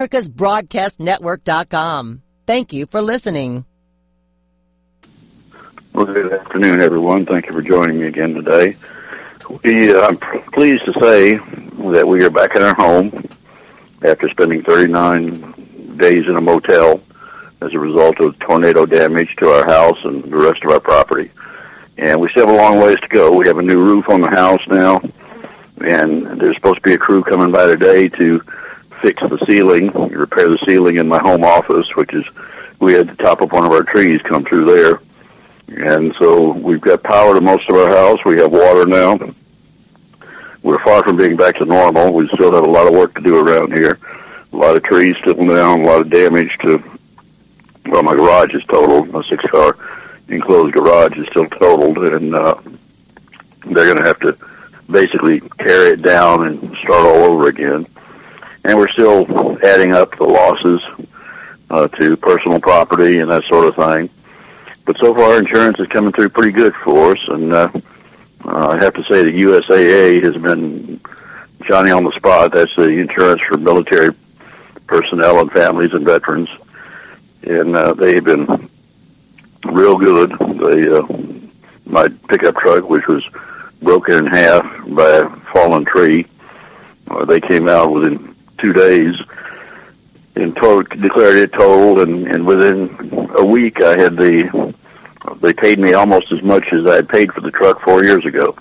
America's Broadcast Thank you for listening. Well, good afternoon, everyone. Thank you for joining me again today. We, uh, I'm pleased to say that we are back in our home after spending 39 days in a motel as a result of tornado damage to our house and the rest of our property. And we still have a long ways to go. We have a new roof on the house now, and there's supposed to be a crew coming by today to fix the ceiling, repair the ceiling in my home office, which is we had the top of one of our trees come through there. And so we've got power to most of our house. We have water now. We're far from being back to normal. We still have a lot of work to do around here. A lot of trees still down, a lot of damage to, well, my garage is totaled. My six car enclosed garage is still totaled and, uh, they're going to have to basically tear it down and start all over again and we're still adding up the losses uh, to personal property and that sort of thing. But so far, insurance is coming through pretty good for us, and uh, uh, I have to say the USAA has been Johnny on the spot. That's the insurance for military personnel and families and veterans, and uh, they've been real good. They uh, my pickup truck, which was broken in half by a fallen tree, uh, they came out within two days and told, declared it totaled, and, and within a week I had the they paid me almost as much as I had paid for the truck four years ago.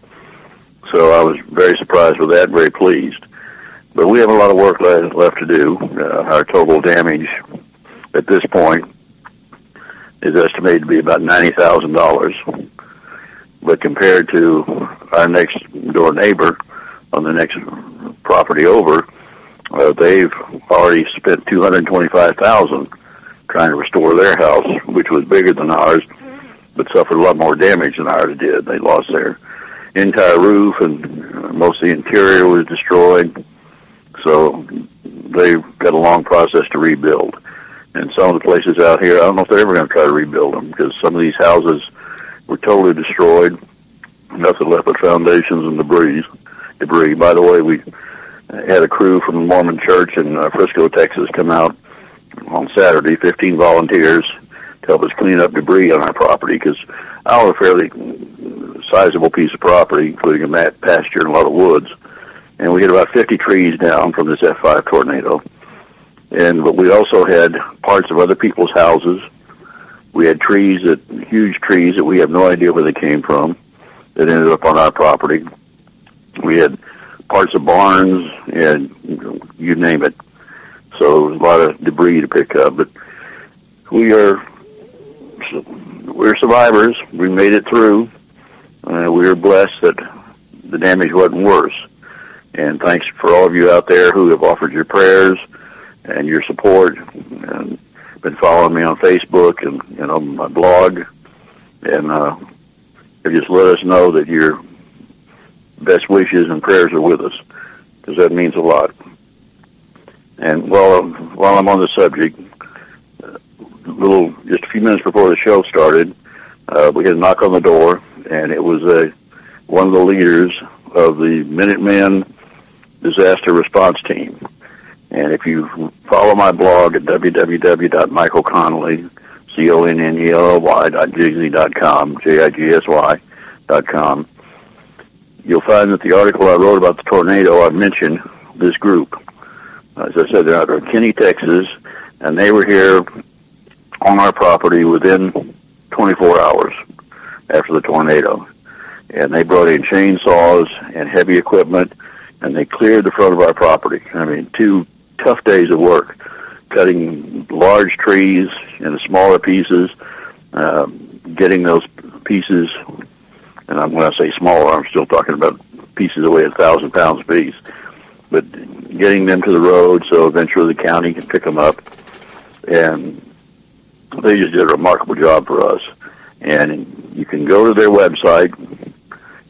So I was very surprised with that, very pleased. But we have a lot of work left to do. Uh, our total damage at this point is estimated to be about ninety thousand dollars. But compared to our next door neighbor on the next property over, uh, they've already spent two hundred twenty-five thousand trying to restore their house, which was bigger than ours, but suffered a lot more damage than ours did. They lost their entire roof, and most of the interior was destroyed. So they've got a long process to rebuild. And some of the places out here, I don't know if they're ever going to try to rebuild them because some of these houses were totally destroyed. Nothing left but foundations and debris. Debris. By the way, we had a crew from the Mormon Church in uh, Frisco, Texas, come out on Saturday. Fifteen volunteers to help us clean up debris on our property because I own a fairly sizable piece of property, including a mat pasture and a lot of woods. And we had about 50 trees down from this F5 tornado. And but we also had parts of other people's houses. We had trees that huge trees that we have no idea where they came from that ended up on our property. We had parts of barns and you name it. So a lot of debris to pick up, but we are we're survivors. We made it through. Uh, we are blessed that the damage wasn't worse. And thanks for all of you out there who have offered your prayers and your support and been following me on Facebook and, and on my blog. And uh, just let us know that you're best wishes and prayers are with us because that means a lot. And while while I'm on the subject, a little just a few minutes before the show started, uh, we had a knock on the door, and it was a one of the leaders of the Minutemen Disaster Response Team. And if you follow my blog at www.michaelconnelly, C-O-N-N-E-L-Y dot Jigsy dot com, J-I-G-S-Y dot com, you'll find that the article I wrote about the tornado, I mentioned this group. As I said, they're out of McKinney, Texas, and they were here on our property within 24 hours after the tornado. And they brought in chainsaws and heavy equipment, and they cleared the front of our property. I mean, two tough days of work, cutting large trees into smaller pieces, uh, getting those pieces and I'm, when I say smaller, I'm still talking about pieces that weigh a thousand pounds a piece. But getting them to the road so eventually the county can pick them up, and they just did a remarkable job for us. And you can go to their website,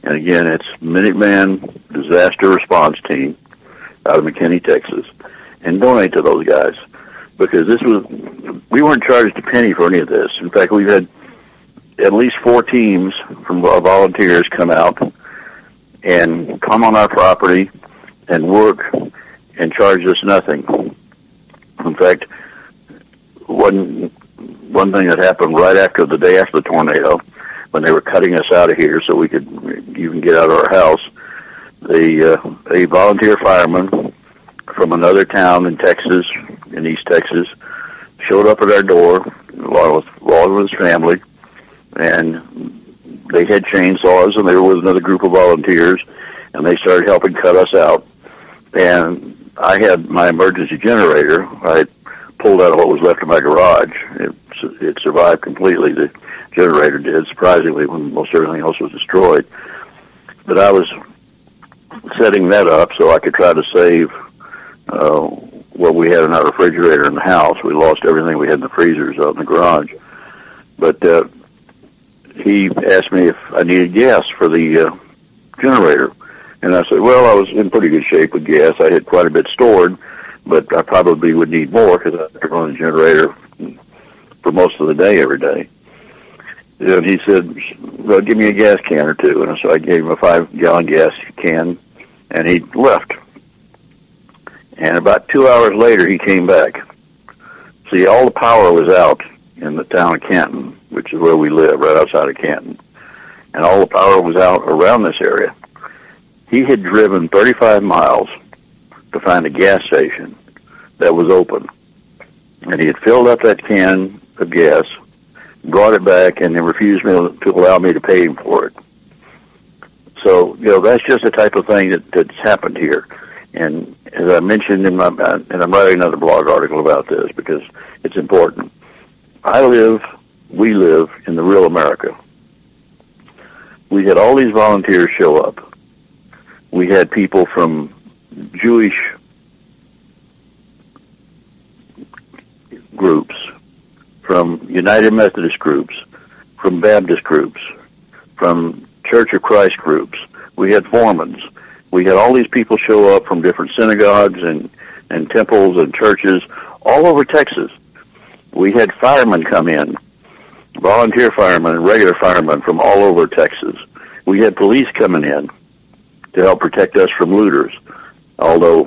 and again, it's Minuteman Disaster Response Team out of McKinney, Texas, and donate to those guys because this was we weren't charged a penny for any of this. In fact, we've had at least four teams from volunteers come out and come on our property and work and charge us nothing. In fact, one one thing that happened right after the day after the tornado, when they were cutting us out of here so we could even get out of our house, the uh, a volunteer fireman from another town in Texas, in East Texas, showed up at our door along with, along with his family, and they had chainsaws, and they were with another group of volunteers, and they started helping cut us out. And I had my emergency generator. I pulled out what was left of my garage. It, it survived completely. The generator did, surprisingly, when most everything else was destroyed. But I was setting that up so I could try to save uh, what we had in our refrigerator in the house. We lost everything we had in the freezers out in the garage. But uh, he asked me if I needed gas for the uh, generator. And I said, well, I was in pretty good shape with gas. I had quite a bit stored, but I probably would need more because I could run the generator for most of the day every day. And he said, well, give me a gas can or two. And so I gave him a five gallon gas can and he left. And about two hours later, he came back. See, all the power was out in the town of Canton, which is where we live, right outside of Canton. And all the power was out around this area. He had driven 35 miles to find a gas station that was open. And he had filled up that can of gas, brought it back, and then refused me to allow me to pay him for it. So, you know, that's just the type of thing that, that's happened here. And as I mentioned in my, and I'm writing another blog article about this because it's important. I live, we live in the real America. We had all these volunteers show up. We had people from Jewish groups, from United Methodist groups, from Baptist groups, from Church of Christ groups. We had Mormons. We had all these people show up from different synagogues and, and temples and churches all over Texas we had firemen come in, volunteer firemen and regular firemen from all over Texas. We had police coming in to help protect us from looters. Although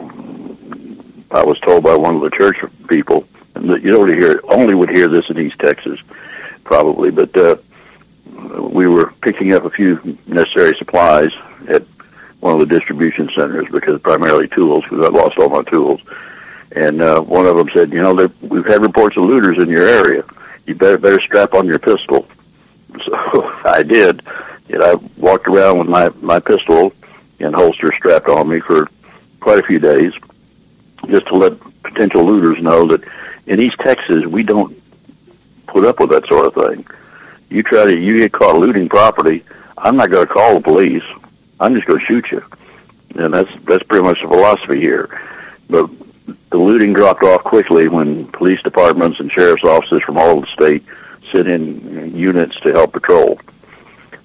I was told by one of the church people that you don't hear only would hear this in East Texas, probably, but uh, we were picking up a few necessary supplies at one of the distribution centers because primarily tools because I lost all my tools and uh, one of them said, "You know, we've had reports of looters in your area. You better better strap on your pistol." So I did, and I walked around with my my pistol and holster strapped on me for quite a few days, just to let potential looters know that in East Texas we don't put up with that sort of thing. You try to you get caught looting property, I'm not going to call the police. I'm just going to shoot you, and that's that's pretty much the philosophy here. But the looting dropped off quickly when police departments and sheriff's offices from all over the state sent in units to help patrol.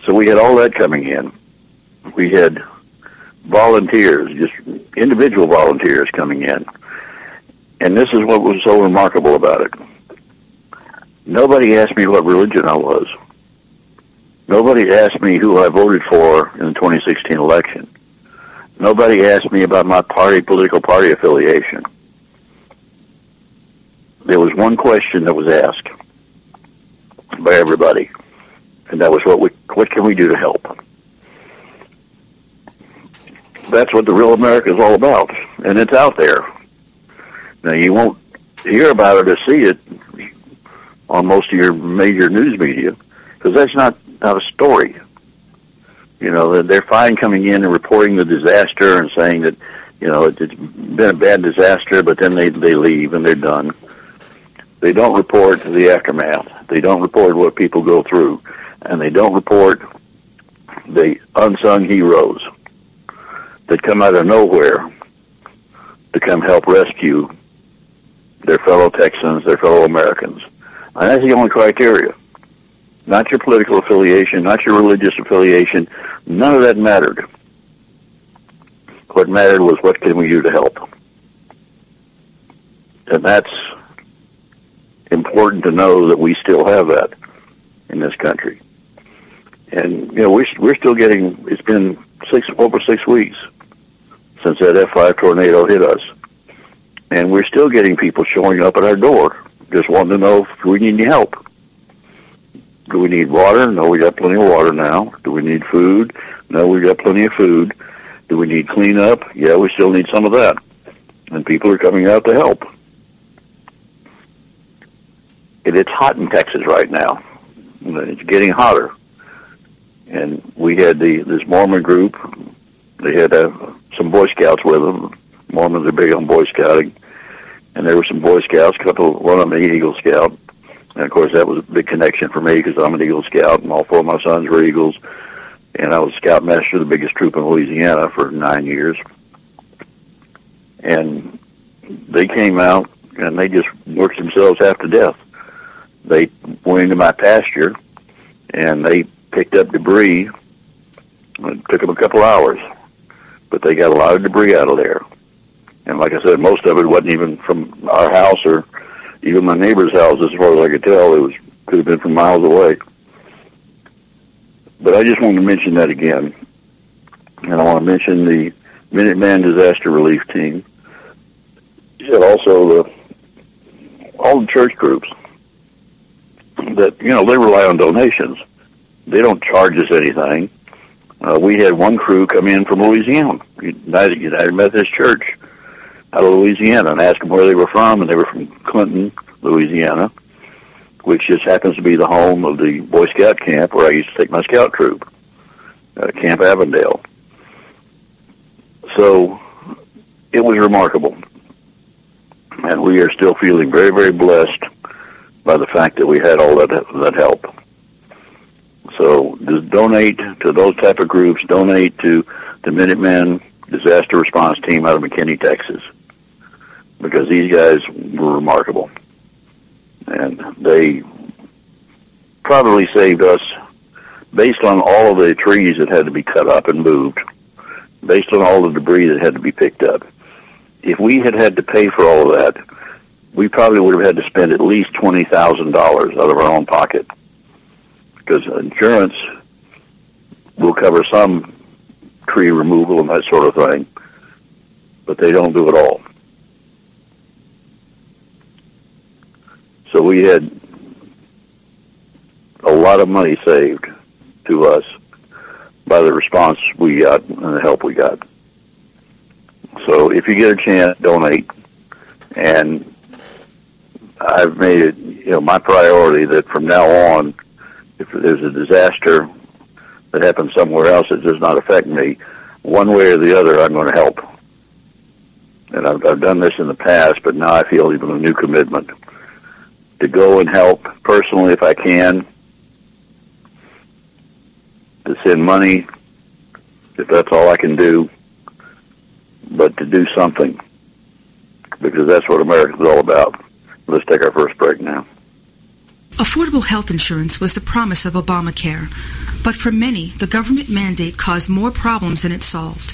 So we had all that coming in. We had volunteers, just individual volunteers coming in. And this is what was so remarkable about it. Nobody asked me what religion I was. Nobody asked me who I voted for in the 2016 election. Nobody asked me about my party, political party affiliation there was one question that was asked by everybody, and that was what we what can we do to help? That's what the real America is all about, and it's out there. Now you won't hear about it or see it on most of your major news media because that's not not a story. You know, they're fine coming in and reporting the disaster and saying that you know it's been a bad disaster, but then they they leave and they're done. They don't report the aftermath. They don't report what people go through. And they don't report the unsung heroes that come out of nowhere to come help rescue their fellow Texans, their fellow Americans. And that's the only criteria. Not your political affiliation, not your religious affiliation. None of that mattered. What mattered was what can we do to help. And that's important to know that we still have that in this country. And you know, we're we're still getting. It's been six over six weeks since that F5 tornado hit us, And we're still getting people showing up at our door, just wanting to know if we need any help. Do we need water? No, we got plenty of water now. Do we need food? No, we got plenty of food. Do we need cleanup? Yeah, we still need some of that. And people are coming out to help. And it's hot in Texas right now. It's getting hotter. And we had the this Mormon group. They had uh, some Boy Scouts with them. Mormons are big on Boy Scouting, and there were some Boy Scouts. A couple, one of them, an Eagle Scout, and of course that was a big connection for me because I'm an Eagle Scout, and all four of my sons were Eagles. And I was Scoutmaster of the biggest troop in Louisiana for nine years. And they came out and they just worked themselves half to death. They went into my pasture and they picked up debris. It took them a couple hours, but they got a lot of debris out of there. And like I said, most of it wasn't even from our house or even my neighbor's house. As far as I could tell, it was could have been from miles away. But I just wanted to mention that again, and I want to mention the Minuteman Disaster Relief Team, and also the all the church groups that you know they rely on donations. They don't charge us anything. Uh, we had one crew come in from Louisiana, United United Methodist Church out of Louisiana, and asked them where they were from, and they were from Clinton, Louisiana, which just happens to be the home of the Boy Scout camp where I used to take my scout troop, uh, Camp Avondale. So it was remarkable, and we are still feeling very, very blessed by the fact that we had all that that help. So just donate to those type of groups. Donate to the Minutemen Disaster Response Team out of McKinney, Texas, because these guys were remarkable, and they probably saved us based on all of the trees that had to be cut up and moved, based on all the debris that had to be picked up. If we had had to pay for all of that, we probably would have had to spend at least twenty thousand dollars out of our own pocket because insurance will cover some tree removal and that sort of thing, but they don't do it all. We had a lot of money saved to us by the response we got and the help we got. So if you get a chance, donate. And I've made it, you know, my priority that from now on, if there's a disaster that happens somewhere else that does not affect me, one way or the other, I'm going to help. And I've, I've done this in the past, but now I feel even a new commitment to go and help personally if I can, to send money if that's all I can do, but to do something because that's what America's all about. Let's take our first break now. Affordable health insurance was the promise of Obamacare, but for many, the government mandate caused more problems than it solved.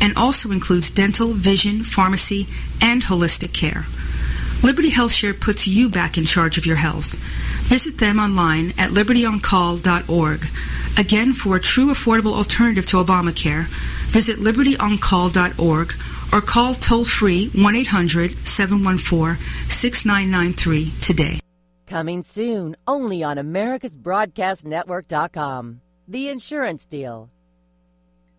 and also includes dental, vision, pharmacy, and holistic care. Liberty HealthShare puts you back in charge of your health. Visit them online at libertyoncall.org. Again, for a true affordable alternative to Obamacare, visit libertyoncall.org or call toll-free 1-800-714-6993 today. Coming soon, only on AmericasBroadcastNetwork.com. The Insurance Deal.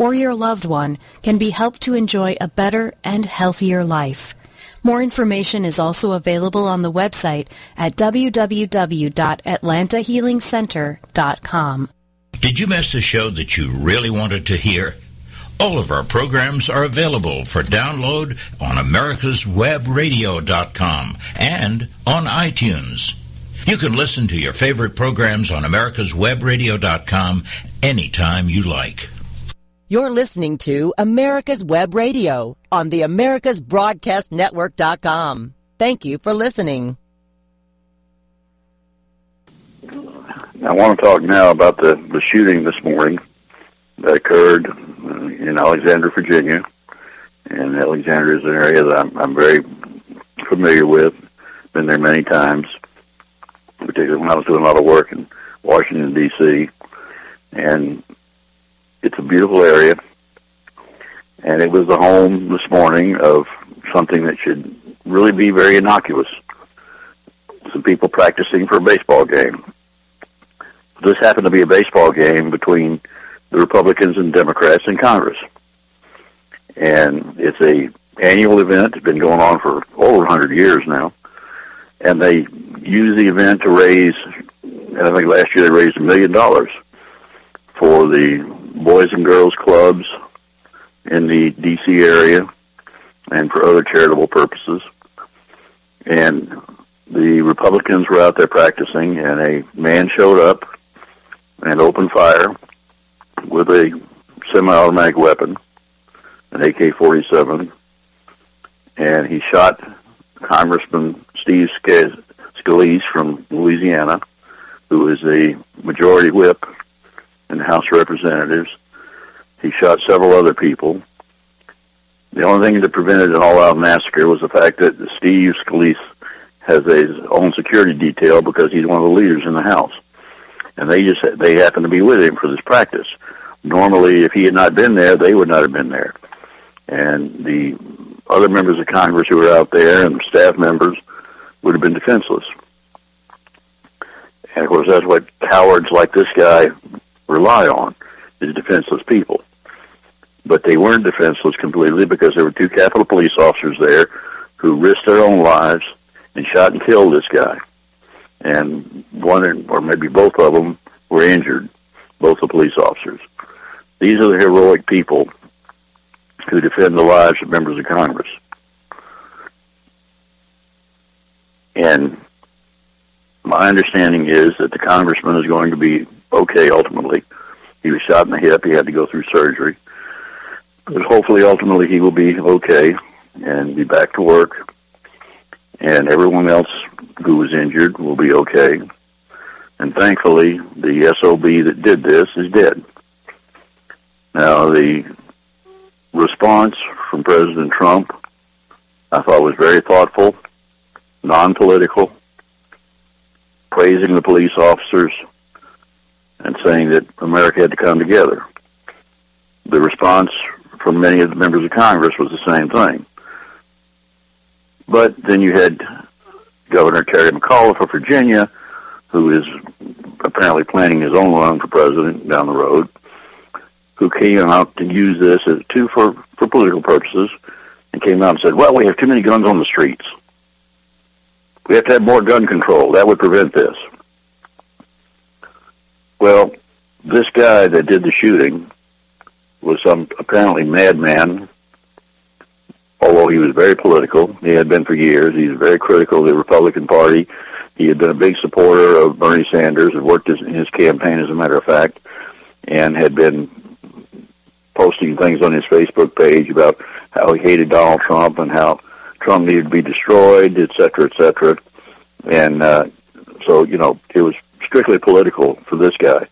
or your loved one can be helped to enjoy a better and healthier life. More information is also available on the website at www.atlantahealingcenter.com. Did you miss a show that you really wanted to hear? All of our programs are available for download on americaswebradio.com and on iTunes. You can listen to your favorite programs on americaswebradio.com anytime you like. You're listening to America's Web Radio on the AmericasBroadcastNetwork.com. Thank you for listening. I want to talk now about the, the shooting this morning that occurred uh, in Alexandria, Virginia. And Alexandria is an area that I'm, I'm very familiar with. Been there many times, particularly when I was doing a lot of work in Washington D.C. And it's a beautiful area. And it was the home this morning of something that should really be very innocuous. Some people practicing for a baseball game. This happened to be a baseball game between the Republicans and Democrats in Congress. And it's a annual event. It's been going on for over 100 years now. And they use the event to raise, And I think last year they raised a million dollars for the Boys and Girls Clubs in the D.C. area and for other charitable purposes. And the Republicans were out there practicing and a man showed up and opened fire with a semi-automatic weapon, an AK-47, and he shot Congressman Steve Scalise from Louisiana, who is a majority whip in the House of Representatives. He shot several other people. The only thing that prevented an all-out massacre was the fact that Steve Scalise has his own security detail because he's one of the leaders in the House and they just they happened to be with him for this practice. Normally, if he had not been there, they would not have been there. And the other members of Congress who were out there and staff members would have been defenseless. And of course, that's what cowards like this guy rely on, is defenseless people. But they weren't defenseless completely because there were two Capitol Police officers there who risked their own lives and shot and killed this guy and one or maybe both of them were injured, both the police officers. These are the heroic people who defend the lives of members of Congress. And my understanding is that the congressman is going to be okay ultimately. He was shot in the hip. He had to go through surgery. But hopefully ultimately he will be okay and be back to work and everyone else who was injured will be okay. And thankfully, the SOB that did this is dead. Now, the response from President Trump, I thought was very thoughtful, non-political, praising the police officers and saying that America had to come together. The response from many of the members of Congress was the same thing. But then you had Governor Terry McAuliffe of Virginia, who is apparently planning his own run for president down the road, who came out to use this as too for, for political purposes and came out and said, well, we have too many guns on the streets. We have to have more gun control. That would prevent this. Well, this guy that did the shooting was some apparently madman although he was very political, he had been for years. He was very critical of the Republican Party. He had been a big supporter of Bernie Sanders, had worked in his campaign, as a matter of fact, and had been posting things on his Facebook page about how he hated Donald Trump and how Trump needed to be destroyed, et cetera, et cetera. And uh, so, you know, it was strictly political for this guy.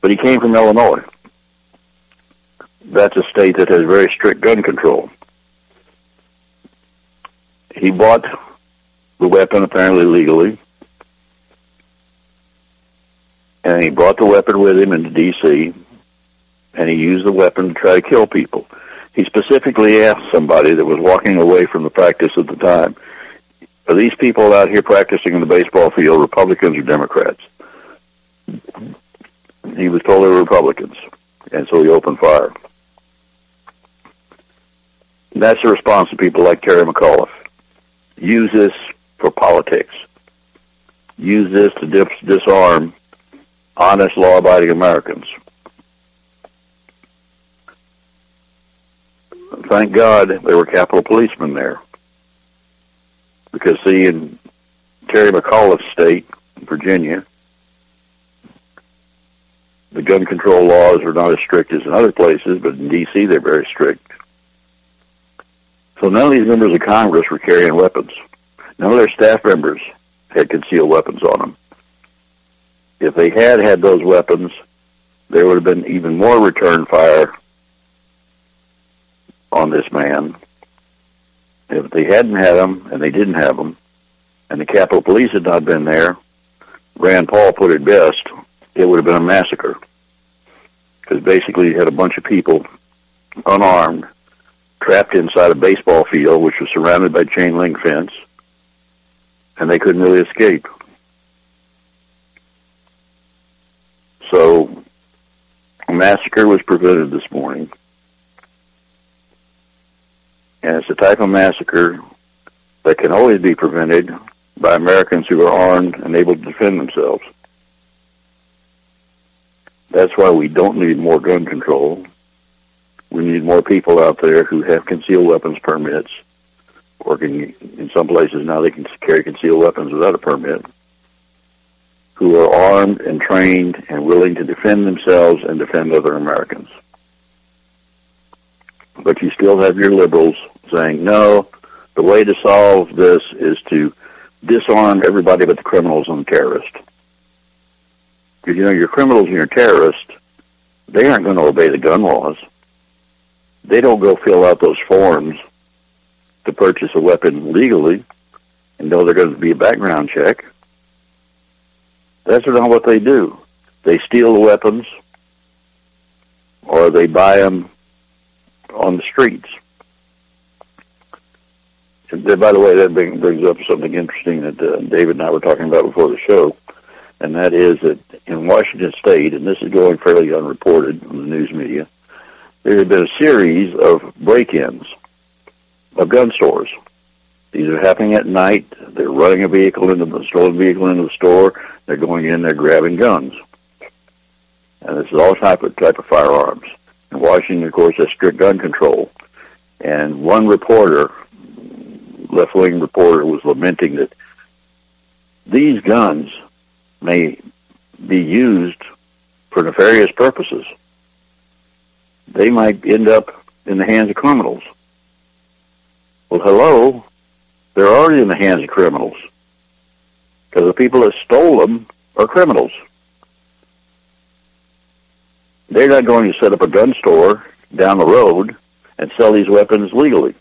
But he came from Illinois. That's a state that has very strict gun control. he bought the weapon apparently legally, and he brought the weapon with him into D.C., and he used the weapon to try to kill people. He specifically asked somebody that was walking away from the practice at the time, are these people out here practicing in the baseball field Republicans or Democrats? He was told they were Republicans, and so he opened fire. And that's the response of people like Terry McAuliffe. Use this for politics. Use this to dis- disarm honest, law-abiding Americans. Thank God there were Capitol policemen there. Because see, in Terry McAuliffe's state, Virginia, the gun control laws are not as strict as in other places, but in D.C. they're very strict. So none of these members of Congress were carrying weapons. None of their staff members had concealed weapons on them. If they had had those weapons, there would have been even more return fire on this man. If they hadn't had them, and they didn't have them, and the Capitol Police had not been there, Rand Paul put it best, it would have been a massacre. Because basically you had a bunch of people, unarmed, trapped inside a baseball field, which was surrounded by chain link fence, and they couldn't really escape. So, a massacre was prevented this morning. And it's a type of massacre that can always be prevented by Americans who are armed and able to defend themselves. That's why we don't need more gun control. We need more people out there who have concealed weapons permits, or can, in some places now they can carry concealed weapons without a permit, who are armed and trained and willing to defend themselves and defend other Americans. But you still have your liberals saying, no, the way to solve this is to disarm everybody but the criminals and the terrorists. Because, you know, your criminals and your terrorists, they aren't going to obey the gun laws. They don't go fill out those forms to purchase a weapon legally and know they're going to be a background check. That's not what they do. They steal the weapons or they buy them on the streets. And by the way, that brings up something interesting that uh, David and I were talking about before the show, and that is that in Washington State, and this is going fairly unreported in the news media, there have been a series of break-ins of gun stores. These are happening at night. They're running a vehicle into the stolen vehicle into the store. They're going in. They're grabbing guns, and this is all type of type of firearms. In Washington, of course, has strict gun control. And one reporter, left-wing reporter, was lamenting that these guns may be used for nefarious purposes. They might end up in the hands of criminals. Well, hello, they're already in the hands of criminals because the people that stole them are criminals. They're not going to set up a gun store down the road and sell these weapons legally.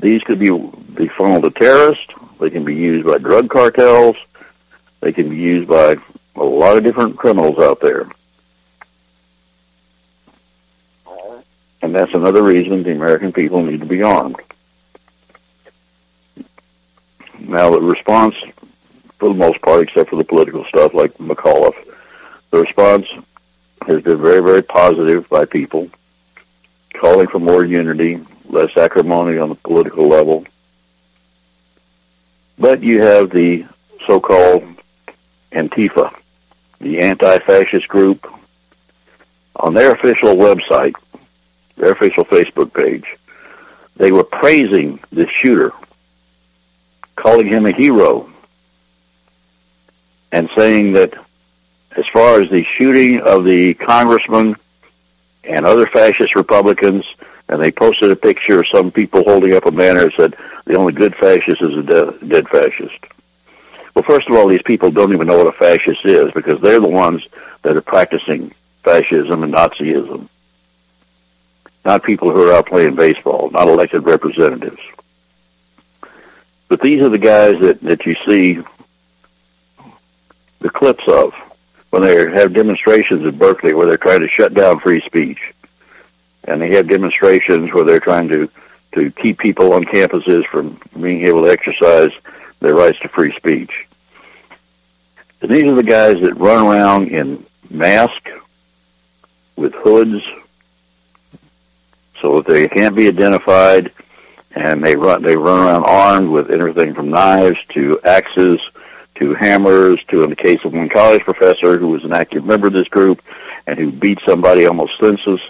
These could be, be funneled to terrorists. They can be used by drug cartels. They can be used by a lot of different criminals out there. And that's another reason the American people need to be armed. Now, the response, for the most part, except for the political stuff like McAuliffe, the response has been very, very positive by people, calling for more unity, less acrimony on the political level. But you have the so-called Antifa, the anti-fascist group, on their official website, their official Facebook page, they were praising this shooter, calling him a hero, and saying that as far as the shooting of the congressman and other fascist Republicans, and they posted a picture of some people holding up a banner that said, the only good fascist is a de- dead fascist. Well, first of all, these people don't even know what a fascist is because they're the ones that are practicing fascism and Nazism. Not people who are out playing baseball, not elected representatives. But these are the guys that, that you see the clips of when they have demonstrations at Berkeley where they're trying to shut down free speech. And they have demonstrations where they're trying to, to keep people on campuses from being able to exercise their rights to free speech. And these are the guys that run around in masks with hoods so that they can't be identified and they run they run around armed with everything from knives to axes to hammers to in the case of one college professor who was an active member of this group and who beat somebody almost senseless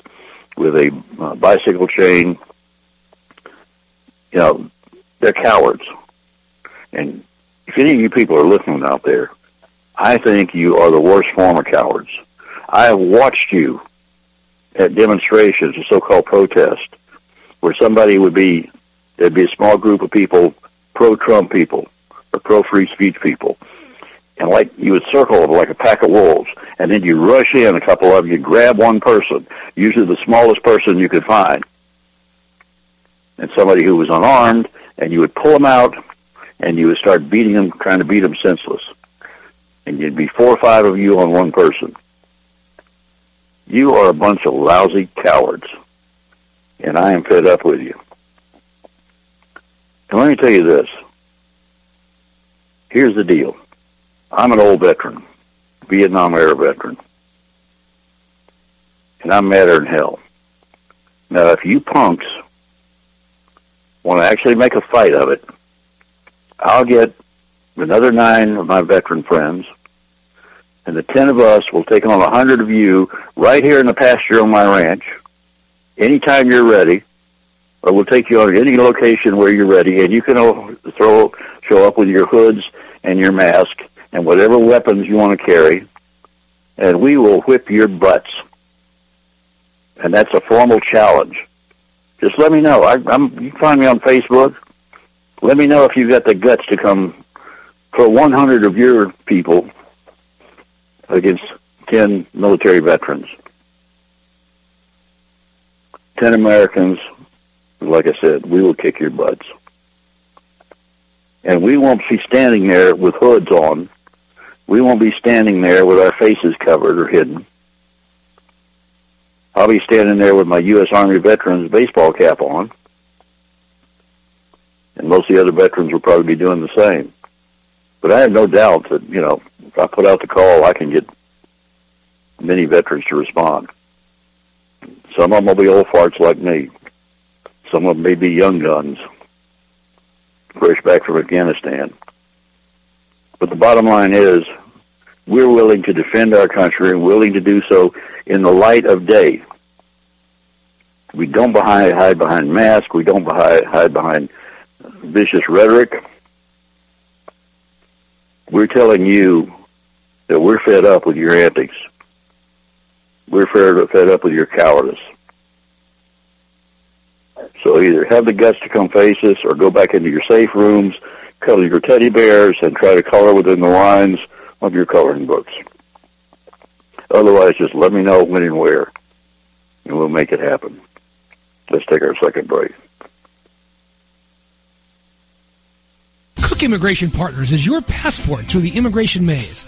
with a uh, bicycle chain you know they're cowards. And if any of you people are listening out there I think you are the worst form of cowards. I have watched you at demonstrations or so-called protests where somebody would be there'd be a small group of people, pro-Trump people or pro-free speech people, and like you would circle them like a pack of wolves, and then you rush in a couple of you, grab one person, usually the smallest person you could find, and somebody who was unarmed, and you would pull them out, and you would start beating them, trying to beat them senseless, and you'd be four or five of you on one person. You are a bunch of lousy cowards, and I am fed up with you. And let me tell you this. Here's the deal. I'm an old veteran, Vietnam era veteran. And I'm madder than hell. Now, if you punks want to actually make a fight of it, I'll get another nine of my veteran friends, and the ten of us will take on a hundred of you right here in the pasture on my ranch, anytime you're ready, or we'll take you on any location where you're ready, and you can throw show up with your hoods and your mask and whatever weapons you want to carry, and we will whip your butts. And that's a formal challenge. Just let me know. I, I'm. You can find me on Facebook. Let me know if you've got the guts to come for 100 of your people against 10 military veterans. 10 Americans like I said, we will kick your butts. And we won't be standing there with hoods on. We won't be standing there with our faces covered or hidden. I'll be standing there with my U.S. Army veterans baseball cap on. And most of the other veterans will probably be doing the same. But I have no doubt that, you know, if I put out the call, I can get many veterans to respond. Some of them will be old farts like me. Some of them may be young guns, fresh back from Afghanistan. But the bottom line is, we're willing to defend our country and willing to do so in the light of day. We don't behind, hide behind masks. We don't hide, hide behind vicious rhetoric. We're telling you that we're fed up with your antics. We're fed up with your cowardice. So either have the guts to come face us or go back into your safe rooms, cuddle your teddy bears, and try to color within the lines of your coloring books. Otherwise, just let me know when and where, and we'll make it happen. Let's take our second break. Kuck Immigration Partners is your passport through the immigration maze.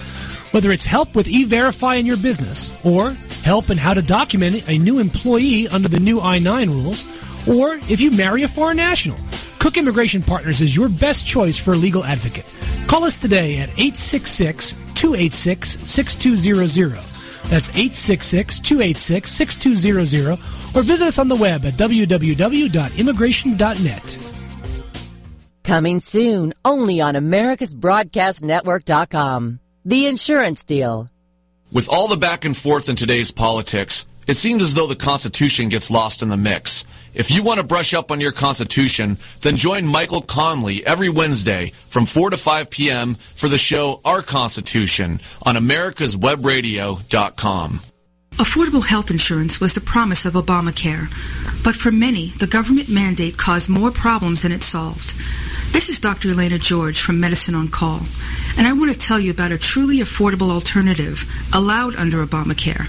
Whether it's help with e-verify in your business or help in how to document a new employee under the new I-9 rules, or if you marry a foreign national. Kuck Immigration Partners is your best choice for a legal advocate. Call us today at 866-286-6200. That's 866-286-6200 or visit us on the web at www.immigration.net. Coming soon, only on americasbroadcastnetwork.com. The Insurance Deal. With all the back and forth in today's politics, it seems as though the Constitution gets lost in the mix. If you want to brush up on your Constitution, then join Michael Connelly every Wednesday from 4 to 5 p.m. for the show Our Constitution on americaswebradio.com. Affordable health insurance was the promise of Obamacare, but for many, the government mandate caused more problems than it solved. This is Dr. Elena George from Medicine on Call, and I want to tell you about a truly affordable alternative allowed under Obamacare,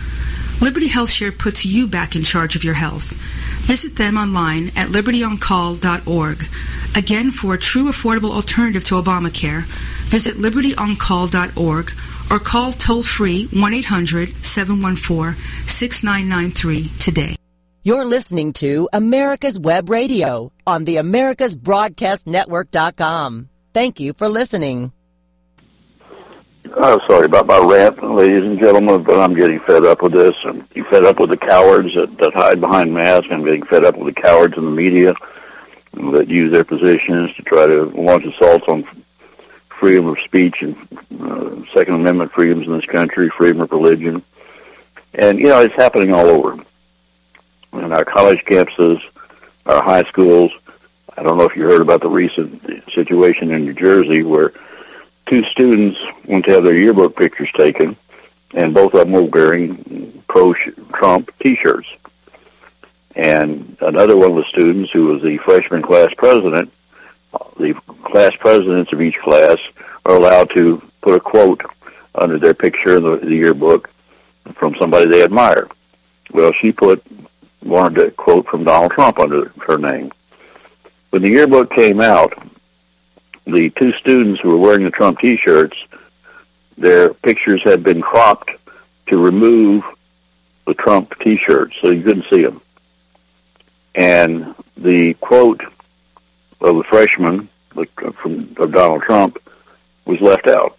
Liberty HealthShare puts you back in charge of your health. Visit them online at libertyoncall.org. Again, for a true affordable alternative to Obamacare, visit libertyoncall.org or call toll free 1 800 714 6993 today. You're listening to America's Web Radio on the AmericasBroadcastNetwork.com. Thank you for listening. Oh, sorry about my rant, ladies and gentlemen, but I'm getting fed up with this. I'm getting fed up with the cowards that, that hide behind masks. I'm getting fed up with the cowards in the media that use their positions to try to launch assaults on freedom of speech and uh, Second Amendment freedoms in this country, freedom of religion. And, you know, it's happening all over. In our college campuses, our high schools. I don't know if you heard about the recent situation in New Jersey where two students went to have their yearbook pictures taken, and both of them were wearing pro-Trump T-shirts. And another one of the students, who was the freshman class president, the class presidents of each class are allowed to put a quote under their picture in the, yearbook from somebody they admire. Well, she put wanted a quote from Donald Trump under her name. When the yearbook came out, the two students who were wearing the Trump T-shirts, their pictures had been cropped to remove the Trump T-shirts, so you couldn't see them. And the quote of the freshman from of Donald Trump was left out.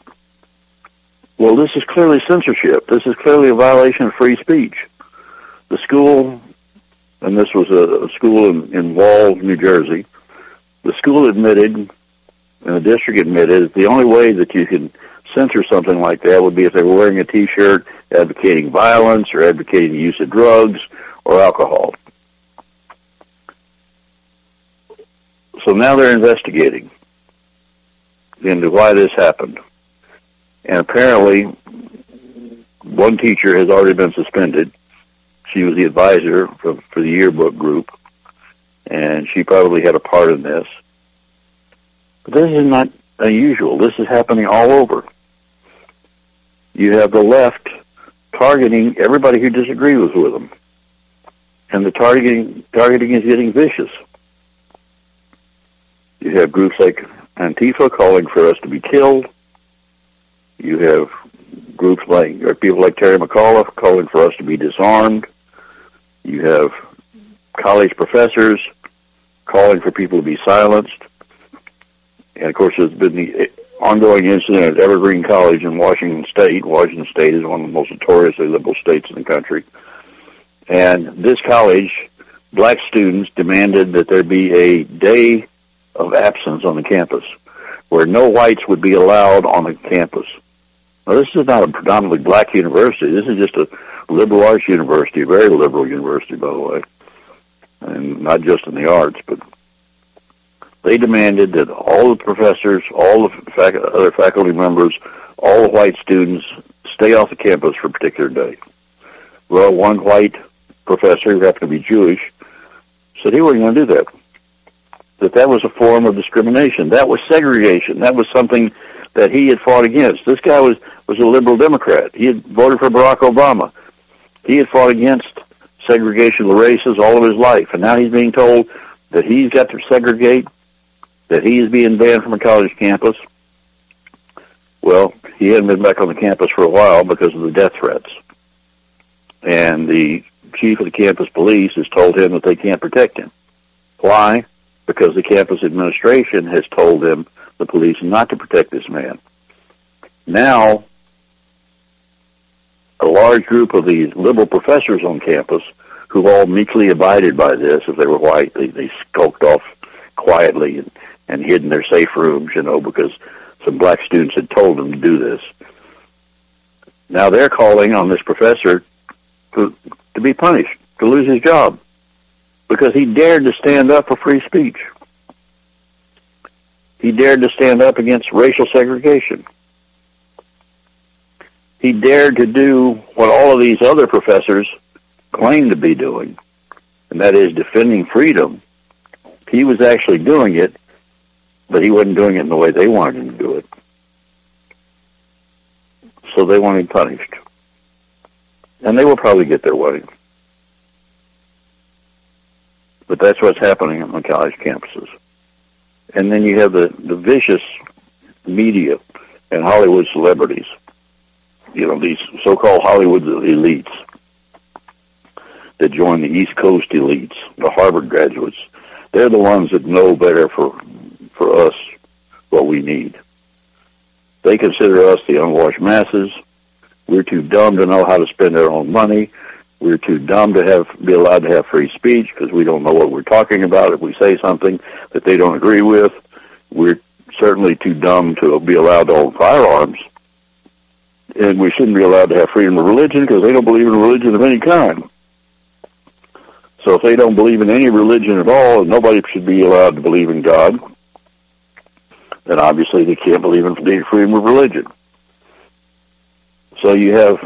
Well, this is clearly censorship. This is clearly a violation of free speech. The school, and this was a, school in, in Wall, New Jersey, the school admitted and the district admitted the only way that you can censor something like that would be if they were wearing a T-shirt advocating violence or advocating the use of drugs or alcohol. So now they're investigating into why this happened. And apparently, one teacher has already been suspended. She was the advisor for, for the yearbook group, and she probably had a part in this. But this is not unusual. This is happening all over. You have the left targeting everybody who disagrees with them. And the targeting targeting is getting vicious. You have groups like Antifa calling for us to be killed. You have groups like or people like Terry McAuliffe calling for us to be disarmed. You have college professors calling for people to be silenced. And of course, there's been the ongoing incident at Evergreen College in Washington State. Washington State is one of the most notoriously liberal states in the country. And this college, black students demanded that there be a day of absence on the campus where no whites would be allowed on the campus. Now, this is not a predominantly black university. This is just a liberal arts university, a very liberal university, by the way, and not just in the arts, but they demanded that all the professors, all the fac- other faculty members, all the white students stay off the campus for a particular day. Well, one white professor who happened to be Jewish said he wasn't going to do that. That that was a form of discrimination. That was segregation. That was something that he had fought against. This guy was was a liberal Democrat. He had voted for Barack Obama. He had fought against segregation of the races all of his life, and now he's being told that he's got to segregate that he is being banned from a college campus. Well, he hadn't been back on the campus for a while because of the death threats. And the chief of the campus police has told him that they can't protect him. Why? Because the campus administration has told them, the police, not to protect this man. Now, a large group of these liberal professors on campus who've all meekly abided by this, if they were white, they, they skulked off quietly and and hid in their safe rooms, you know, because some black students had told them to do this. Now they're calling on this professor to, to be punished, to lose his job, because he dared to stand up for free speech. He dared to stand up against racial segregation. he dared to do what all of these other professors claim to be doing, and that is defending freedom. He was actually doing it, but he wasn't doing it in the way they wanted him to do it. So they want him punished. And they will probably get their way. But that's what's happening on college campuses. And then you have the, the vicious media and Hollywood celebrities. You know, these so-called Hollywood elites that join the East Coast elites, the Harvard graduates. They're the ones that know better for for us what we need. They consider us the unwashed masses. We're too dumb to know how to spend our own money. We're too dumb to have be allowed to have free speech because we don't know what we're talking about if we say something that they don't agree with. We're certainly too dumb to be allowed to own firearms. And we shouldn't be allowed to have freedom of religion because they don't believe in religion of any kind. So if they don't believe in any religion at all, nobody should be allowed to believe in God, then obviously they can't believe in freedom of religion. So you have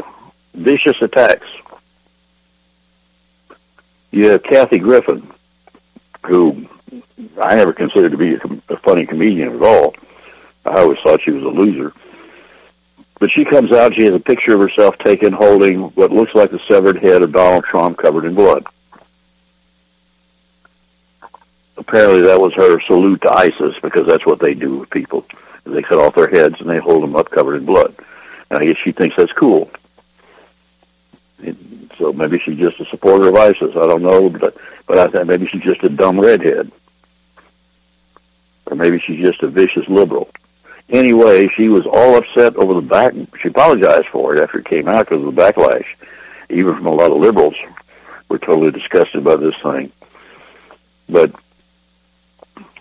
vicious attacks. You have Kathy Griffin, who I never considered to be a, a funny comedian at all. I always thought she was a loser. But she comes out, she has a picture of herself taken holding what looks like the severed head of Donald Trump covered in blood. Apparently that was her salute to ISIS because that's what they do with people. They cut off their heads and they hold them up covered in blood. And I guess she thinks that's cool. so maybe she's just a supporter of ISIS. I don't know, but but I think maybe she's just a dumb redhead, or maybe she's just a vicious liberal. Anyway, she was all upset over the back. She apologized for it after it came out because of the backlash, even from a lot of liberals. Were totally disgusted by this thing. But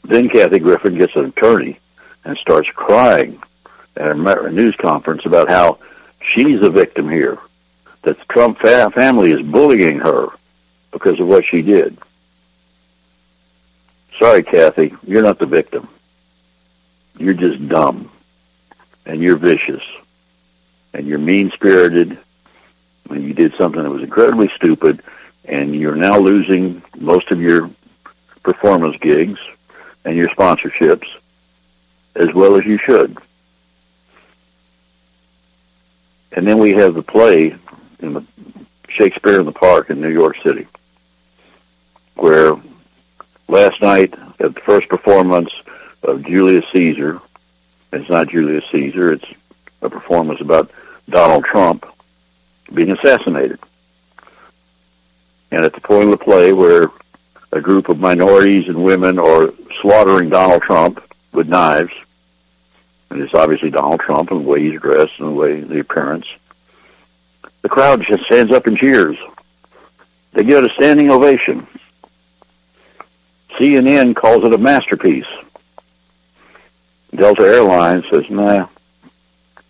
then Kathy Griffin gets an attorney and starts crying at a news conference about how she's a victim here, that the Trump family is bullying her because of what she did. Sorry, Kathy, you're not the victim. You're just dumb, and you're vicious, and you're mean-spirited, and you did something that was incredibly stupid, and you're now losing most of your performance gigs and your sponsorships as well as you should. And then we have the play in the Shakespeare in the Park in New York City, where last night at the first performance of Julius Caesar, it's not Julius Caesar, it's a performance about Donald Trump being assassinated. And at the point of the play where a group of minorities and women are slaughtering Donald Trump with knives, and it's obviously Donald Trump and the way he's dressed and the way the appearance. The crowd just stands up and cheers. They give it a standing ovation. CNN calls it a masterpiece. Delta Airlines says, nah,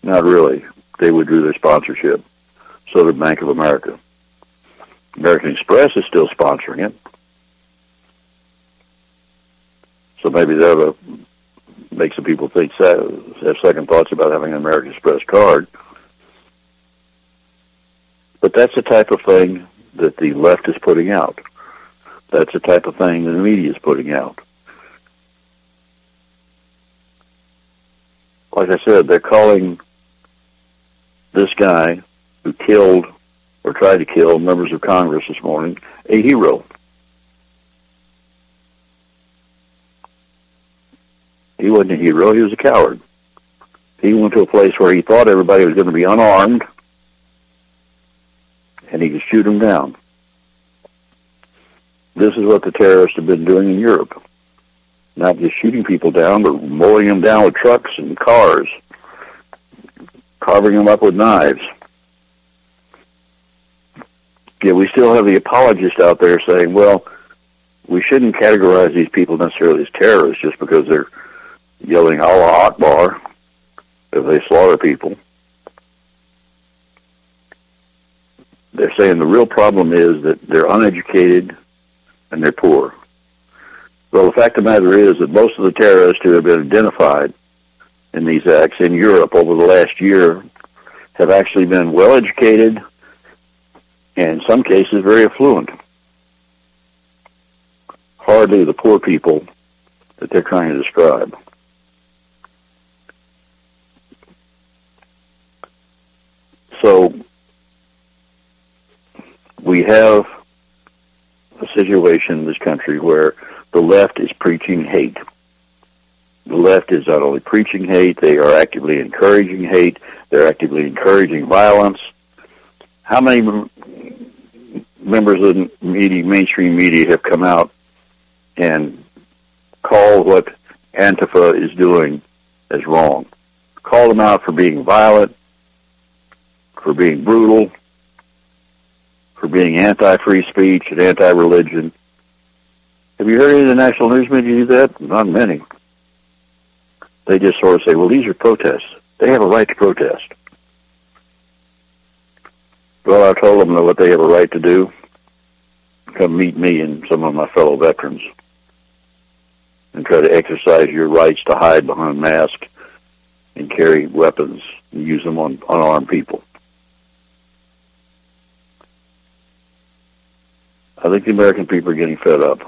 not really. They withdrew their sponsorship. So did Bank of America. American Express is still sponsoring it. So maybe that'll uh, make some people think have second thoughts about having an American Express card. But that's the type of thing that the left is putting out. That's the type of thing that the media is putting out. Like I said, they're calling this guy who killed or tried to kill members of Congress this morning a hero. He wasn't a hero. He was a coward. He went to a place where he thought everybody was going to be unarmed, and he could shoot them down. This is what the terrorists have been doing in Europe. Not just shooting people down, but mowing them down with trucks and cars, carving them up with knives. Yeah, we still have the apologists out there saying, well, we shouldn't categorize these people necessarily as terrorists just because they're yelling Allah Akbar if they slaughter people. They're saying the real problem is that they're uneducated and they're poor. Well, the fact of the matter is that most of the terrorists who have been identified in these acts in Europe over the last year have actually been well educated and in some cases very affluent. Hardly the poor people that they're trying to describe. So we have a situation in this country where the left is preaching hate. The left is not only preaching hate, they are actively encouraging hate, they're actively encouraging violence. How many members of the media, mainstream media have come out and called what Antifa is doing as wrong? Called them out for being violent, for being brutal, for being anti-free speech and anti-religion. Have you heard any of the national news media do that? Not many. They just sort of say, well, these are protests. They have a right to protest. Well, I told them that what they have a right to do, come meet me and some of my fellow veterans and try to exercise your rights to hide behind masks and carry weapons and use them on unarmed people. I think the American people are getting fed up.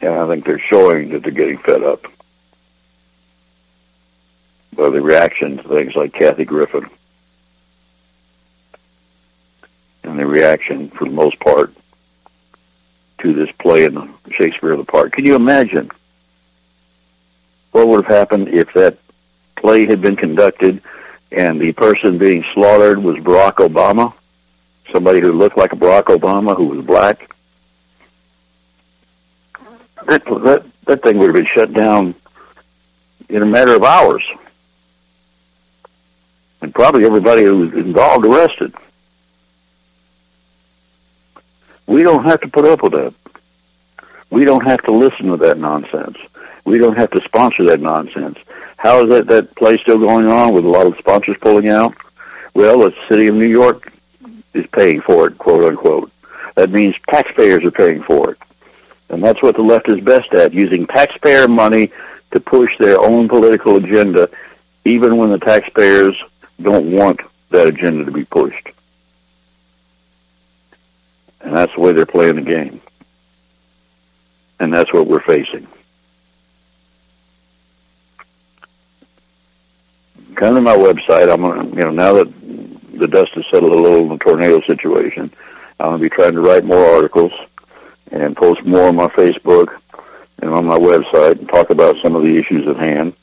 And I think they're showing that they're getting fed up by the reaction to things like Kathy Griffin. And the reaction, for the most part, to this play in Shakespeare of the Park. Can you imagine what would have happened if that play had been conducted and the person being slaughtered was Barack Obama? Somebody who looked like a Barack Obama who was black. That that that thing would have been shut down in a matter of hours, and probably everybody who was involved arrested. We don't have to put up with that. We don't have to listen to that nonsense. We don't have to sponsor that nonsense. How is that that play still going on with a lot of sponsors pulling out? Well, the city of New York is paying for it, quote unquote. That means taxpayers are paying for it. And that's what the left is best at, using taxpayer money to push their own political agenda, even when the taxpayers don't want that agenda to be pushed. And that's the way they're playing the game. And that's what we're facing. Come to my website. I'm you know, now that the dust has settled a little in the tornado situation. I'm going to be trying to write more articles and post more on my Facebook and on my website and talk about some of the issues at hand.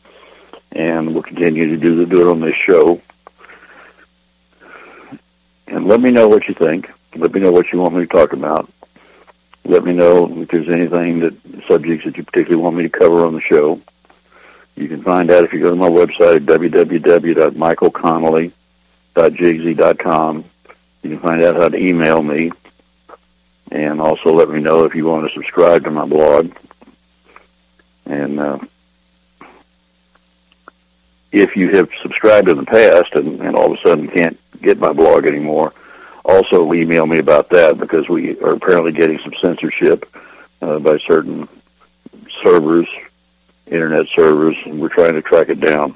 And we'll continue to do, the, do it on this show. And let me know what you think. Let me know what you want me to talk about. Let me know if there's anything that subjects that you particularly want me to cover on the show. You can find out if you go to my website at www.michaelconnelly.com jigsy.com. You can find out how to email me, and also let me know if you want to subscribe to my blog. And uh, if you have subscribed in the past and, and all of a sudden can't get my blog anymore, also email me about that because we are apparently getting some censorship uh, by certain servers, internet servers, and we're trying to track it down.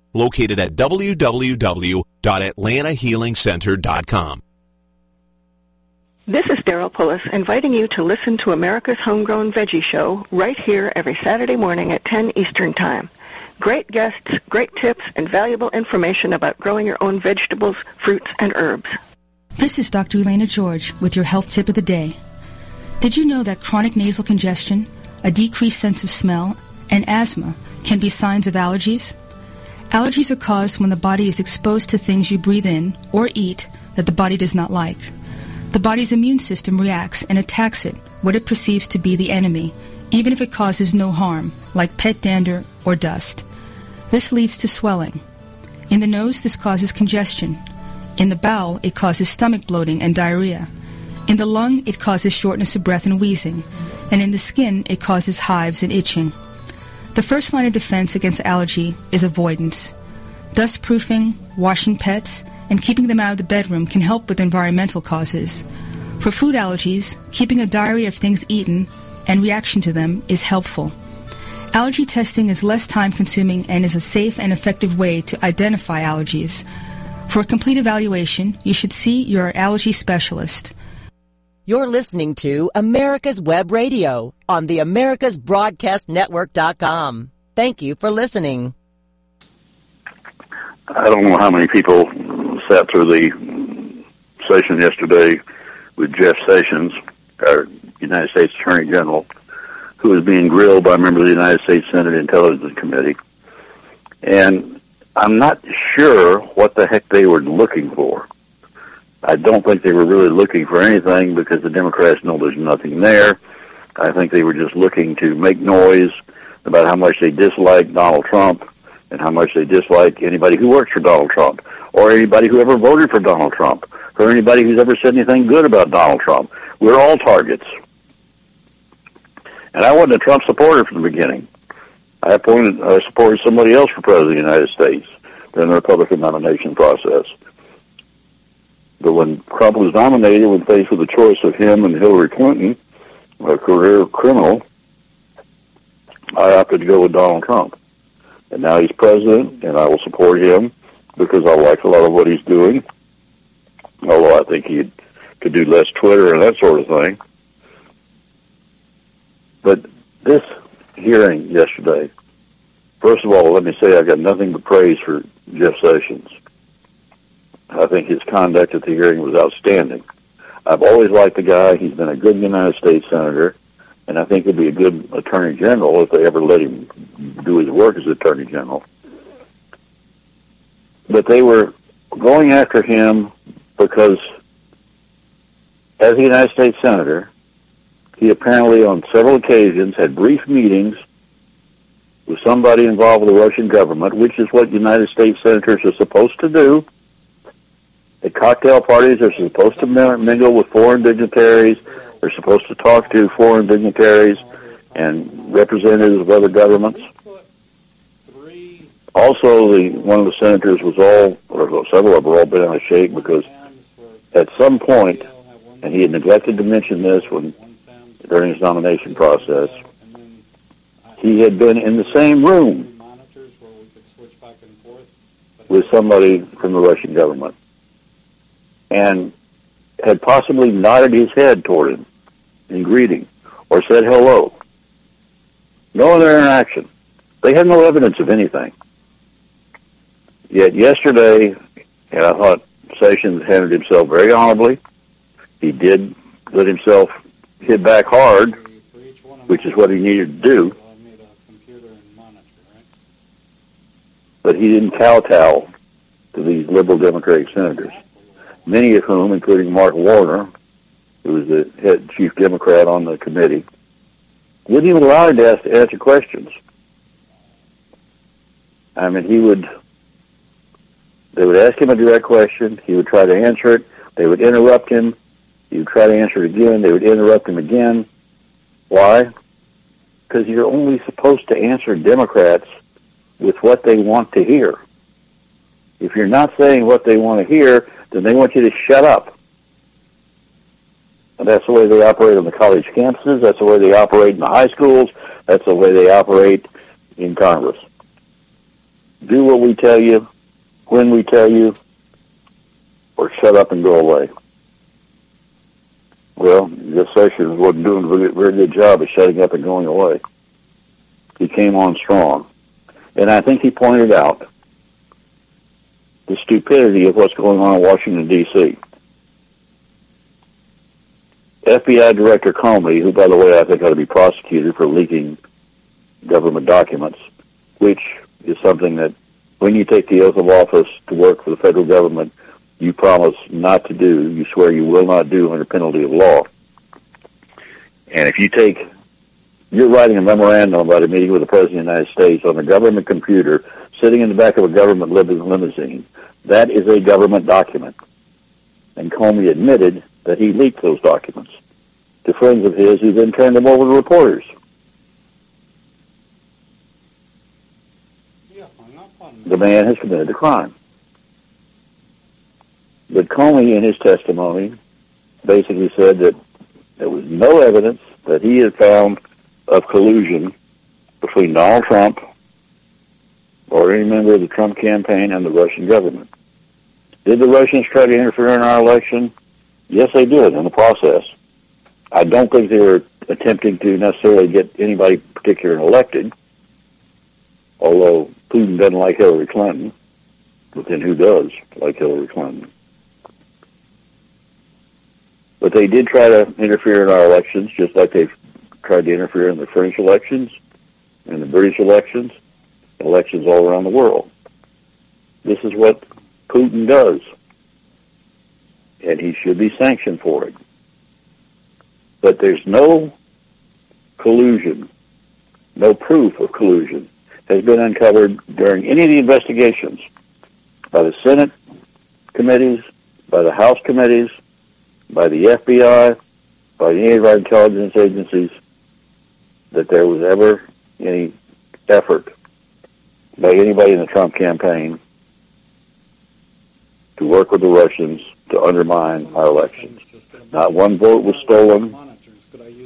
located at www.atlantahealingcenter.com. This is Daryl Pullis inviting you to listen to America's Homegrown Veggie Show right here every Saturday morning at 10 Eastern Time. Great guests, great tips, and valuable information about growing your own vegetables, fruits, and herbs. This is Dr. Elena George with your health tip of the day. Did you know that chronic nasal congestion, a decreased sense of smell, and asthma can be signs of allergies? Allergies are caused when the body is exposed to things you breathe in or eat that the body does not like. The body's immune system reacts and attacks it, what it perceives to be the enemy, even if it causes no harm, like pet dander or dust. This leads to swelling. In the nose, this causes congestion. In the bowel, it causes stomach bloating and diarrhea. In the lung, it causes shortness of breath and wheezing. And in the skin, it causes hives and itching. The first line of defense against allergy is avoidance. Dust proofing, washing pets, and keeping them out of the bedroom can help with environmental causes. For food allergies, keeping a diary of things eaten and reaction to them is helpful. Allergy testing is less time consuming and is a safe and effective way to identify allergies. For a complete evaluation, you should see your allergy specialist. You're listening to America's Web Radio on the AmericasBroadcastNetwork.com. Thank you for listening. I don't know how many people sat through the session yesterday with Jeff Sessions, our United States Attorney General, who was being grilled by a member of the United States Senate Intelligence Committee. And I'm not sure what the heck they were looking for. I don't think they were really looking for anything because the Democrats know there's nothing there. I think they were just looking to make noise about how much they dislike Donald Trump and how much they dislike anybody who works for Donald Trump or anybody who ever voted for Donald Trump or anybody who's ever said anything good about Donald Trump. We're all targets. And I wasn't a Trump supporter from the beginning. I appointed, I supported somebody else for president of the United States during the Republican nomination process. But when Trump was nominated, when faced with the choice of him and Hillary Clinton, a career criminal, I opted to go with Donald Trump. And now he's president, and I will support him because I like a lot of what he's doing. Although I think he could do less Twitter and that sort of thing. But this hearing yesterday, first of all, let me say I got nothing but praise for Jeff Sessions. I think his conduct at the hearing was outstanding. I've always liked the guy. He's been a good United States senator, and I think he'd be a good attorney general if they ever let him do his work as attorney general. But they were going after him because, as a United States senator, he apparently on several occasions had brief meetings with somebody involved with the Russian government, which is what United States senators are supposed to do. At cocktail parties, they're supposed to mingle with foreign dignitaries. They're supposed to talk to foreign dignitaries and representatives of other governments. Also, the one of the senators was all, or several of them were all bent out of shape because at some point, and he had neglected to mention this when during his nomination process, he had been in the same room with somebody from the Russian government and had possibly nodded his head toward him in greeting or said hello. No other interaction. They had no evidence of anything. Yet yesterday, and I thought Sessions handled himself very honorably. He did let himself hit back hard, which is what he needed to do. But he didn't kowtow to these liberal Democratic senators, many of whom, including Mark Warner, who was the head chief Democrat on the committee, wouldn't even allow him to ask, answer questions. I mean, he would, they would ask him a direct question, he would try to answer it, they would interrupt him, he would try to answer it again, they would interrupt him again. Why? Because you're only supposed to answer Democrats with what they want to hear. If you're not saying what they want to hear, then they want you to shut up. And that's the way they operate on the college campuses. That's the way they operate in the high schools. That's the way they operate in Congress. Do what we tell you, when we tell you, or shut up and go away. Well, Jeff session wasn't doing a very good job of shutting up and going away. He came on strong. And I think he pointed out the stupidity of what's going on in Washington, D.C. FBI Director Comey, who, by the way, I think ought to be prosecuted for leaking government documents, which is something that when you take the oath of office to work for the federal government, you promise not to do, you swear you will not do under penalty of law. And if you take, you're writing a memorandum about a meeting with the President of the United States on a government computer sitting in the back of a government limousine, that is a government document. And Comey admitted that he leaked those documents to friends of his who then turned them over to reporters. The man has committed a crime. But Comey, in his testimony, basically said that there was no evidence that he had found of collusion between Donald Trump or any member of the Trump campaign and the Russian government. Did the Russians try to interfere in our election? Yes, they did in the process. I don't think they were attempting to necessarily get anybody particular elected, although Putin doesn't like Hillary Clinton. But then who does like Hillary Clinton? But they did try to interfere in our elections, just like they've tried to interfere in the French elections, and the British elections, elections all around the world. This is what Putin does. And he should be sanctioned for it. But there's no collusion, no proof of collusion has been uncovered during any of the investigations by the Senate committees, by the House committees, by the FBI, by any of our intelligence agencies, that there was ever any effort by anybody in the Trump campaign to work with the Russians to undermine our elections. Not one vote was stolen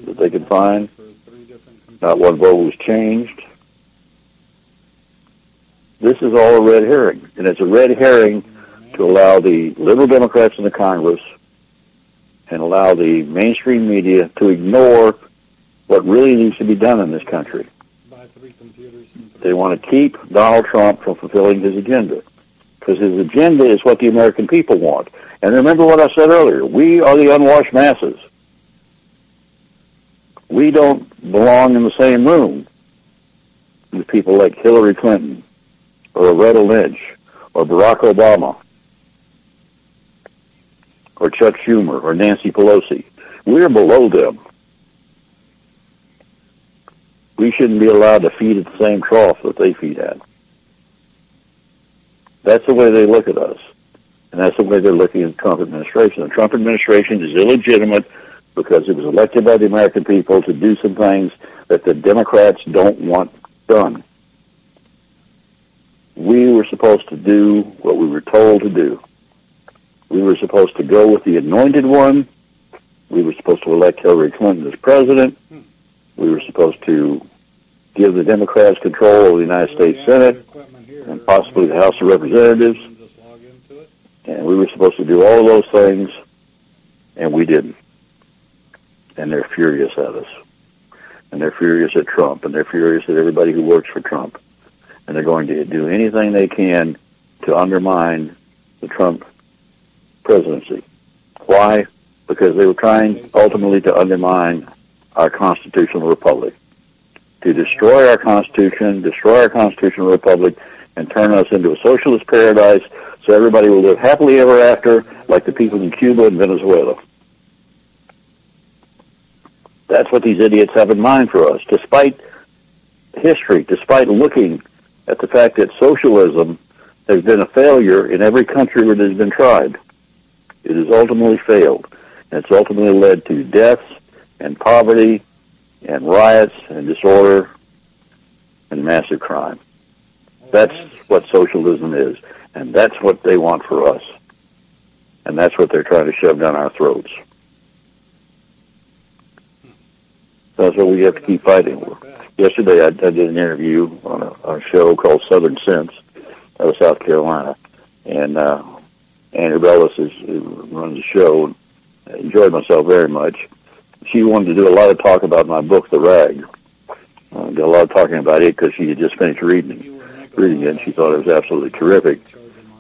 that they could find. Not one vote was changed. This is all a red herring, and it's a red herring to allow the liberal Democrats in the Congress and allow the mainstream media to ignore what really needs to be done in this country. They want to keep Donald Trump from fulfilling his agenda because his agenda is what the American people want. And remember what I said earlier. We are the unwashed masses. We don't belong in the same room with people like Hillary Clinton or Loretta Lynch or Barack Obama or Chuck Schumer or Nancy Pelosi. We're below them. We shouldn't be allowed to feed at the same trough that they feed at. That's the way they look at us. And that's the way they're looking at the Trump administration. The Trump administration is illegitimate because it was elected by the American people to do some things that the Democrats don't want done. We were supposed to do what we were told to do. We were supposed to go with the anointed one. We were supposed to elect Hillary Clinton as president. Hmm. We were supposed to give the Democrats control of the United States Senate and possibly the House of Representatives. And we were supposed to do all of those things, and we didn't. And they're furious at us. And they're furious at Trump, and they're furious at everybody who works for Trump. And they're going to do anything they can to undermine the Trump presidency. Why? Because they were trying ultimately to undermine our constitutional republic, to destroy our constitution, destroy our constitutional republic, and turn us into a socialist paradise so everybody will live happily ever after like the people in Cuba and Venezuela. That's what these idiots have in mind for us, despite history, despite looking at the fact that socialism has been a failure in every country where it has been tried. It has ultimately failed. And it's ultimately led to deaths and poverty and riots and disorder and massive crime. That's what socialism is. And that's what they want for us. And that's what they're trying to shove down our throats. That's what we have to keep fighting. For. Yesterday I, I did an interview on a, a show called Southern Sense out of South Carolina. And uh, Andrew Bellis is, runs the show. I enjoyed myself very much. She wanted to do a lot of talk about my book, The Rag. Uh, did a lot of talking about it because she had just finished reading reading it, and she thought it was absolutely terrific.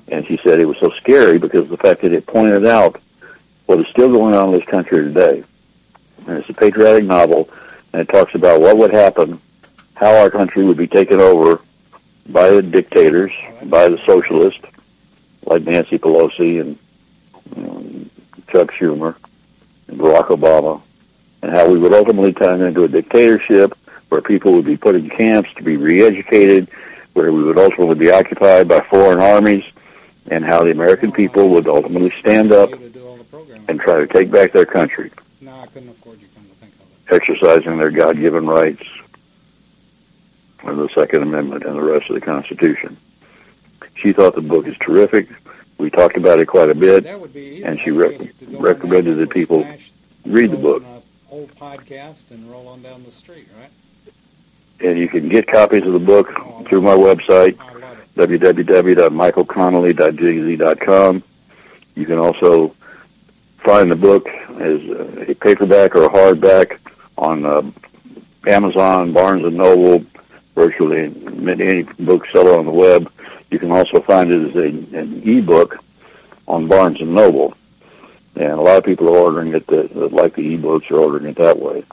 And she said it was so scary because of the fact that it pointed out what is still going on in this country today. and it's a patriotic novel, and it talks about what would happen, how our country would be taken over by the dictators, by the socialists, like Nancy Pelosi and you know, Chuck Schumer and Barack Obama, and how we would ultimately turn into a dictatorship where people would be put in camps to be re-educated, where we would ultimately be occupied by foreign armies, and how the American people would ultimately stand up and try to take back their country, exercising their God-given rights under the Second Amendment and the rest of the Constitution. She thought the book is terrific. We talked about it quite a bit, and she re- recommended that people read the book. Old podcast and roll on down the street, right? And you can get copies of the book through my website, www.michaelconnelly.jigsy.com. You can also find the book as a paperback or a hardback on uh, Amazon, Barnes and Noble, virtually any bookseller on the web. You can also find it as a, an e-book on Barnes and Noble, and a lot of people are ordering it that, like the e-books are ordering it that way.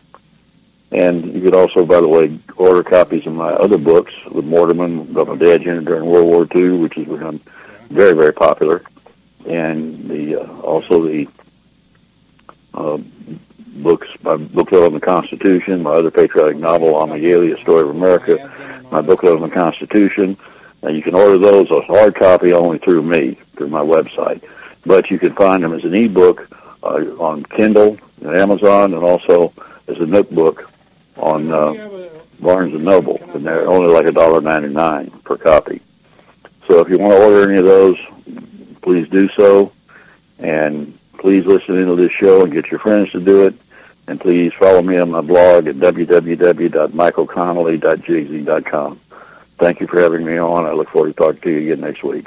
And you could also, by the way, order copies of my other books, The Mortarmen, about my dad's unit during World War II, which has become very, very popular, and the uh, also the uh, books, my booklet on the Constitution, my other patriotic novel, Amalia, A Story of America, my booklet on the Constitution. And you can order those as hard copy only through me, through my website. But you can find them as an ebook uh, on Kindle and Amazon, and also as a notebook on uh, Barnes and Noble, and they're only like a dollar ninety nine per copy. So if you want to order any of those, please do so, and please listen into this show and get your friends to do it. And please follow me on my blog at www.michaelconnelly.jigsy.com. Thank you for having me on. I look forward to talking to you again next week.